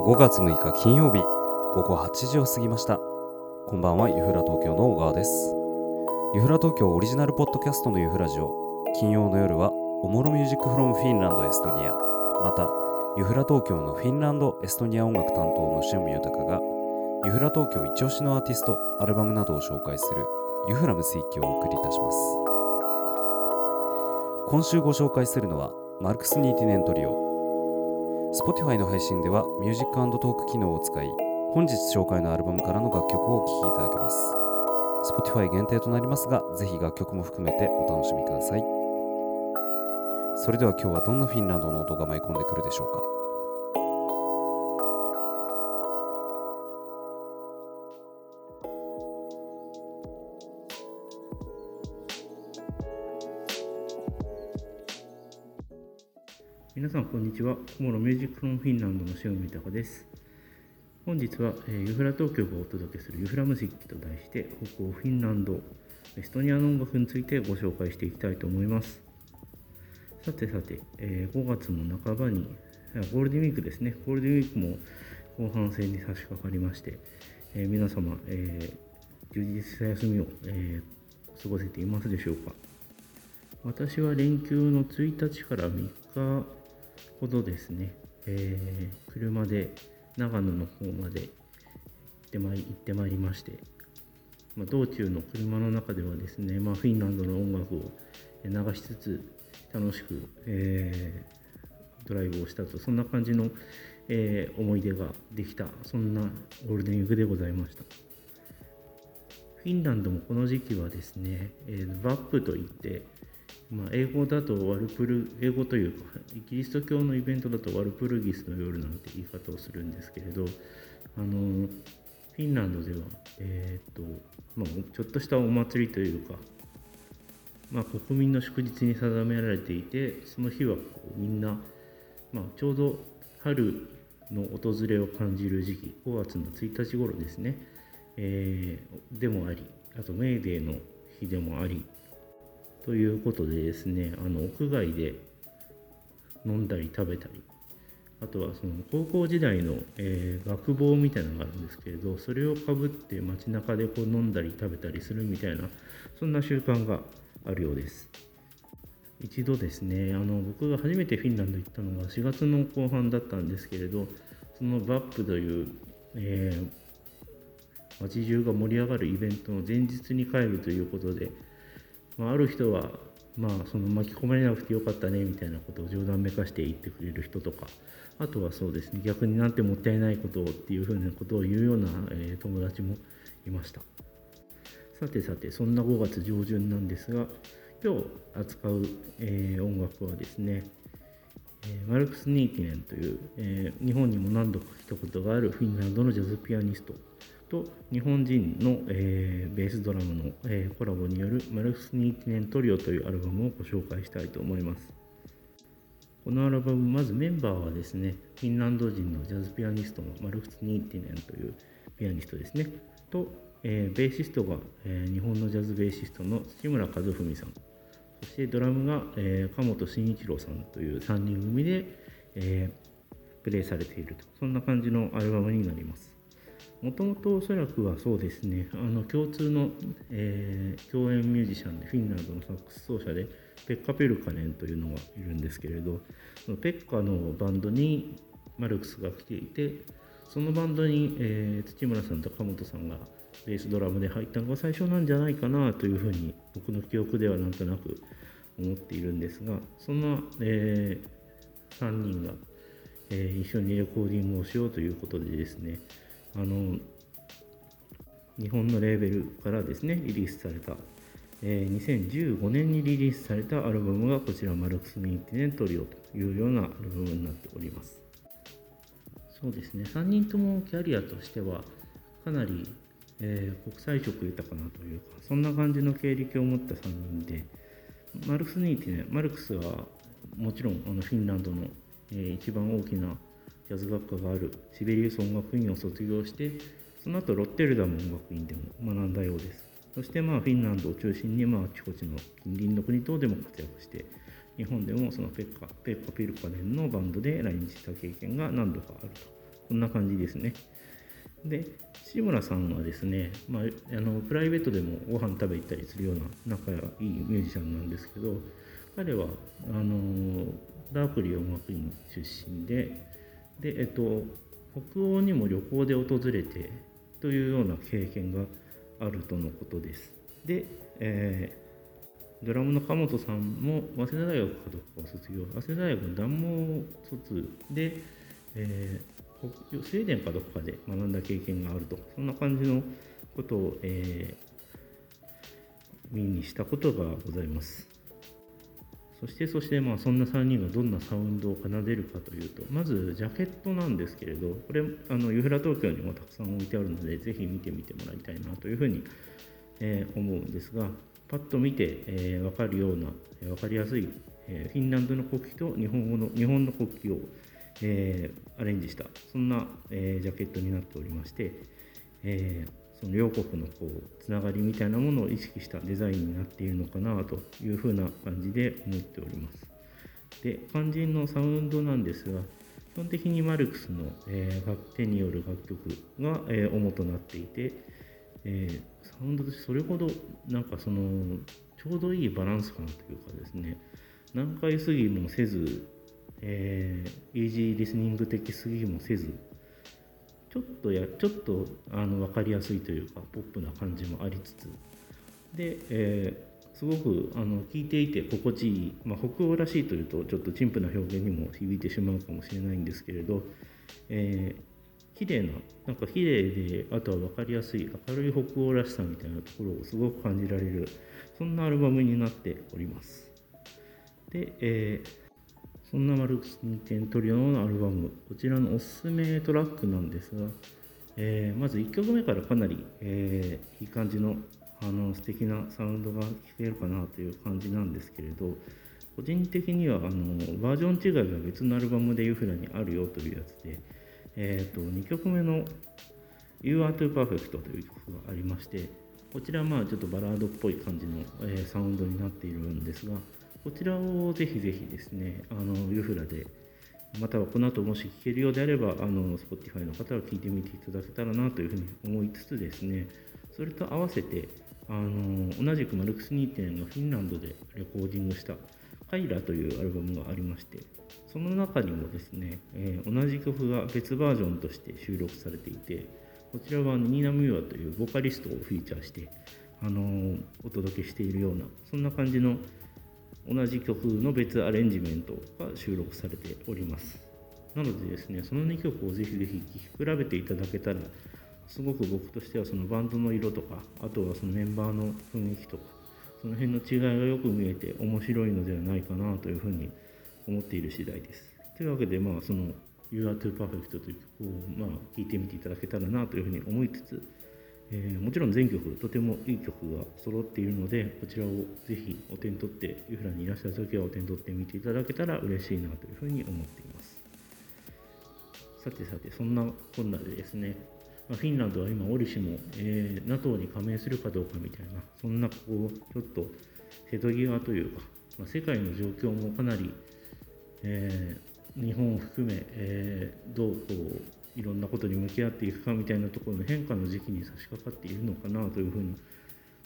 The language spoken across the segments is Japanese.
5月6日金曜日午後8時を過ぎました。こんばんはユフラ東京の小川です。ユフラ東京オリジナルポッドキャストのユフラジオ。金曜の夜はおもろミュージックフロムフィンランドエストニア。またユフラ東京のフィンランドエストニア音楽担当の塩見豊がユフラ東京一押しのアーティストアルバムなどを紹介するユフラムスイッチをお送りいたします。今週ご紹介するのはマルクス・ニーティネントリオ。Spotify の配信ではミュージックトーク機能を使い本日紹介のアルバムからの楽曲をお聴きいただけます。Spotify 限定となりますがぜひ楽曲も含めてお楽しみください。それでは今日はどんなフィンランドの音が舞い込んでくるでしょうか？皆さんこんにちは。コモロミュージックフロンフィンランドの塩見隆です。本日は、えー、ユフラ東京がお届けするユフラムシックと題して北欧フィンランド、エストニアの音楽についてご紹介していきたいと思います。さてさて、えー、5月も半ばにゴールデンウィークですね。ゴールデンウィークも後半戦に差し掛かりまして、えー、皆様、え充実した休みを、え過ごせていますでしょうか。私は連休の1日から3日ほどですね、えー、車で長野の方まで行ってまい行ってまいりまして、まあ、道中の車の中ではですね、まあ、フィンランドの音楽を流しつつ楽しく、えー、ドライブをしたとそんな感じの、えー、思い出ができたそんなゴールデンウィークでございました。フィンランドもこの時期はですね、えー、バップといってまあ、英語だとワルプル、英語というか、キリスト教のイベントだとワルプルギスの夜なんて言い方をするんですけれど、あのフィンランドでは、えーとまあ、ちょっとしたお祭りというか、まあ、国民の祝日に定められていて、その日はこうみんな、まあ、ちょうど春の訪れを感じる時期、5月の1日頃ですね、えー、でもあり、あとメーデーの日でもあり、ということでですねあの屋外で飲んだり食べたりあとはその高校時代の、えー、学帽みたいなのがあるんですけれどそれをかぶって街中でこう飲んだり食べたりするみたいなそんな習慣があるようです。一度ですねあの僕が初めてフィンランド行ったのが4月の後半だったんですけれどそのバップという、えー、街中が盛り上がるイベントの前日に帰るということでまあ、ある人は、まあ、その巻き込まれなくてよかったねみたいなことを冗談めかして言ってくれる人とか。あとはそうですね逆になんてもったいないことをっていうふうなことを言うような、えー、友達もいました。さてさてそんな5月上旬なんですが今日扱う、えー、音楽はですね、え、マルクス・ニーティネンという、え日本にも何度か来たことがあるフィンランドのジャズピアニストと日本人の、えー、ベースドラムの、えー、コラボによるマルクス・ニーティネントリオというアルバムをご紹介したいと思います。このアルバム、まずメンバーはですね、フィンランド人のジャズピアニストのマルクス・ニーティネンというピアニストですね、と、えー、ベーシストが、えー、日本のジャズベーシストの土村和文さん、そしてドラムが、えー、鴨本慎一郎さんという3人組で、え、プレイされていると、そんな感じのアルバムになります。もともとおそらくはそうですね、あの共通の、えー、共演ミュージシャンでフィンランドのサックス奏者でペッカ・ペルカネンというのがいるんですけれど、そのペッカのバンドにマルクスが来ていて、そのバンドに、えー、土村さんと鴨本さんがベースドラムで入ったのが最初なんじゃないかなというふうに僕の記憶ではなんとなく思っているんですが、そんな、えー、3人が、えー、一緒にレコーディングをしようということでですね、あの日本のレーベルからですねリリースされた、えー、2015年にリリースされたアルバムがこちらマルクス・ミーティネントリオというようなアルバムになっております。そうですね。3人ともキャリアとしてはかなり、えー、国際色豊かなというかそんな感じの経歴を持った3人でマルクス・ミーティネマルクスはもちろんあのフィンランドの、えー、一番大きなジャズ学科があるシベリウス音楽院を卒業してその後ロッテルダム音楽院でも学んだようですそしてまあフィンランドを中心にまああちこちの近隣の国等でも活躍して日本でもそのペッカペッカ・ピルカネンのバンドで来日した経験が何度かあるとこんな感じですね。で、志村さんはですね、まあ、あのプライベートでもご飯食べ行ったりするような仲いいミュージシャンなんですけど、彼はあのダークリー音楽院出身で、で、えっと、北欧にも旅行で訪れてというような経験があるとのことです。で、えー、ドラムの鴨本さんも早稲田大学かどこかを卒業、早稲田大学の断網卒で、えー、スウェーデンかどこかで学んだ経験があると、そんな感じのことを、えー、耳にしたことがございます。そしてそしてまあそんな3人がどんなサウンドを奏でるかというとまずジャケットなんですけれどこれあのユフラ東京にもたくさん置いてあるのでぜひ見てみてもらいたいなというふうに、えー、思うんですがパッと見て、えー、分かるような、え、分かりやすい、えフィンランドの国旗と日本語の日本の国旗を、えアレンジしたそんな、えジャケットになっておりまして、えーその両国のこうつながりみたいなものを意識したデザインになっているのかなというふうな感じで思っております。で肝心のサウンドなんですが基本的にマルクスの、えー、楽手による楽曲が、えー、主となっていて、えー、サウンドとしてそれほどなんかそのちょうどいいバランス感というかですね難解すぎもせず、えー、イージーリスニング的すぎもせずちょっとやちょっとあの分かりやすいというかポップな感じもありつつで、えー、すごくあの聞いていて心地いい、まあ、北欧らしいというとちょっと陳腐な表現にも響いてしまうかもしれないんですけれど、えー、綺麗ななんか綺麗であとは分かりやすい明るい北欧らしさみたいなところをすごく感じられるそんなアルバムになっております。で、えーそんなマルクス・テントリオのアルバム、こちらのおすすめトラックなんですが、えー、まず1曲目からかなり、えー、いい感じのあの素敵なサウンドが聴けるかなという感じなんですけれど、個人的にはあのバージョン違いが別のアルバムでユフラにあるよというやつで、えーと、2曲目の You Are Too Perfect という曲がありまして、こちらはまあちょっとバラードっぽい感じの、えー、サウンドになっているんですが、こちらをぜひぜひですね、あのユフラで、またはこの後もし聞けるようであれば、あの Spotify の方は聞いてみていただけたらなというふうに思いつつですね、それと合わせて、あの同じくマルクス2点がフィンランドでレコーディングしたカイラというアルバムがありまして、その中にもですね、えー、同じ曲が別バージョンとして収録されていて、こちらはニーナ・ミューアというボーカリストをフィーチャーして、あの、お届けしているような、そんな感じの同じ曲の別アレンジメントが収録されております。なのでですねその2曲をぜひぜひ聴き比べていただけたらすごく僕としてはそのバンドの色とかあとはそのメンバーの雰囲気とかその辺の違いがよく見えて面白いのではないかなというふうに思っている次第です。というわけでまあその You Are Too Perfect という曲をまあ聴いてみていただけたらなというふうに思いつつえー、もちろん全曲とてもいい曲が揃っているのでこちらをぜひお手に取ってユフラにいらっしゃる時はお手に取ってみていただけたら嬉しいなというふうに思っています。さてさてそんなこんなでですね、ま、フィンランドは今折しも、えー、NATO に加盟するかどうかみたいなそんなこうちょっと瀬戸際というか、まあ、世界の状況もかなり、えー、日本を含め、えどうこういろんなことに向き合っていくかみたいなところの変化の時期に差し掛かっているのかなというふうに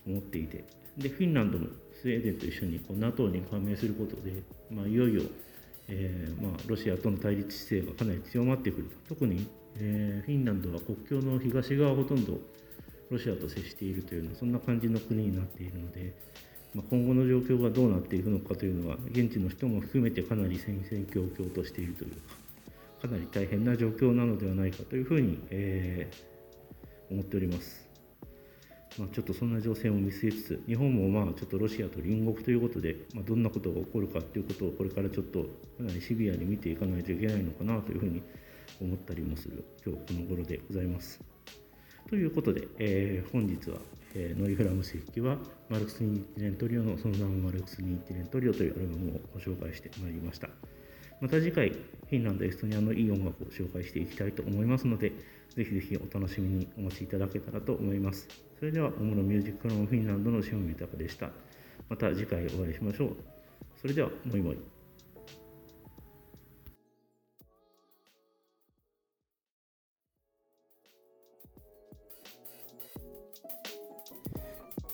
思っていて。でフィンランドもスウェーデンと一緒にこう NATO に加盟することで、まあ、いよいよ、えー、まあ、ロシアとの対立姿勢がかなり強まってくると。特に、えー、フィンランドは国境の東側ほとんどロシアと接しているというようなそんな感じの国になっているので、まあ、今後の状況がどうなっていくのかというのは現地の人も含めてかなり戦々恐々としているというか。かなり大変な状況なのではないかというふうに、えー、思っております。まあ、ちょっとそんな情勢を見据えつつ、日本もまあちょっとロシアと隣国ということで、まあ、どんなことが起こるかということをこれからちょっとかなりシビアに見ていかないといけないのかなというふうに思ったりもする今日この頃でございます。ということで、えー、本日は、えー、ノイフラムス筆記はマルクス・ニーティレントリオのその名もマルクス・ニーティレントリオというアルバムをご紹介してまいりました。また次回フィンランドエストニアのいい音楽を紹介していきたいと思いますのでぜひぜひお楽しみにお待ちいただけたらと思います。それでは主のミュージックローンフィンランドの塩見豊でした。また次回お会いしましょう。それではもいもい。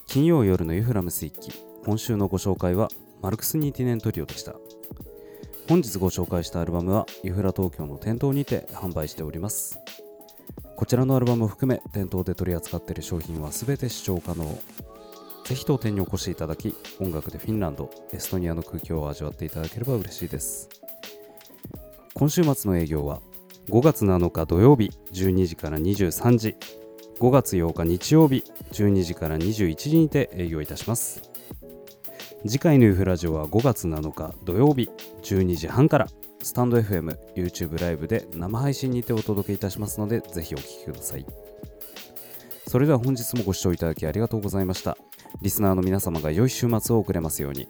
金曜夜のユフラムスイッチ。今週のご紹介はマルクス・ニーティネントリオでした。本日ご紹介したアルバムはユフラ東京の店頭にて販売しております。こちらのアルバムを含め店頭で取り扱っている商品は全て視聴可能。ぜひ当店にお越しいただき音楽でフィンランドエストニアの空気を味わっていただければ嬉しいです。今週末の営業は5月7日土曜日12時から23時。5月8日日曜日12時から21時にて営業いたします。次回のユフラジオは5月7日土曜日12時半からスタンド FM、YouTube ライブで生配信にてお届けいたしますのでぜひお聴きください。それでは本日もご視聴いただきありがとうございました。リスナーの皆様が良い週末を送れますように。